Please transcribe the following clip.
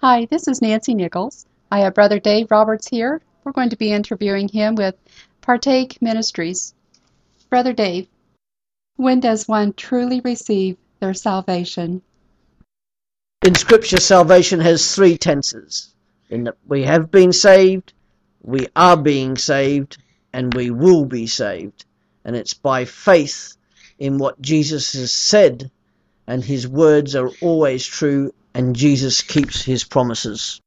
Hi, this is Nancy Nichols. I have Brother Dave Roberts here. We're going to be interviewing him with Partake Ministries. Brother Dave, when does one truly receive their salvation? In Scripture, salvation has three tenses. In that we have been saved, we are being saved, and we will be saved. And it's by faith in what Jesus has said, and his words are always true, and Jesus keeps his promises.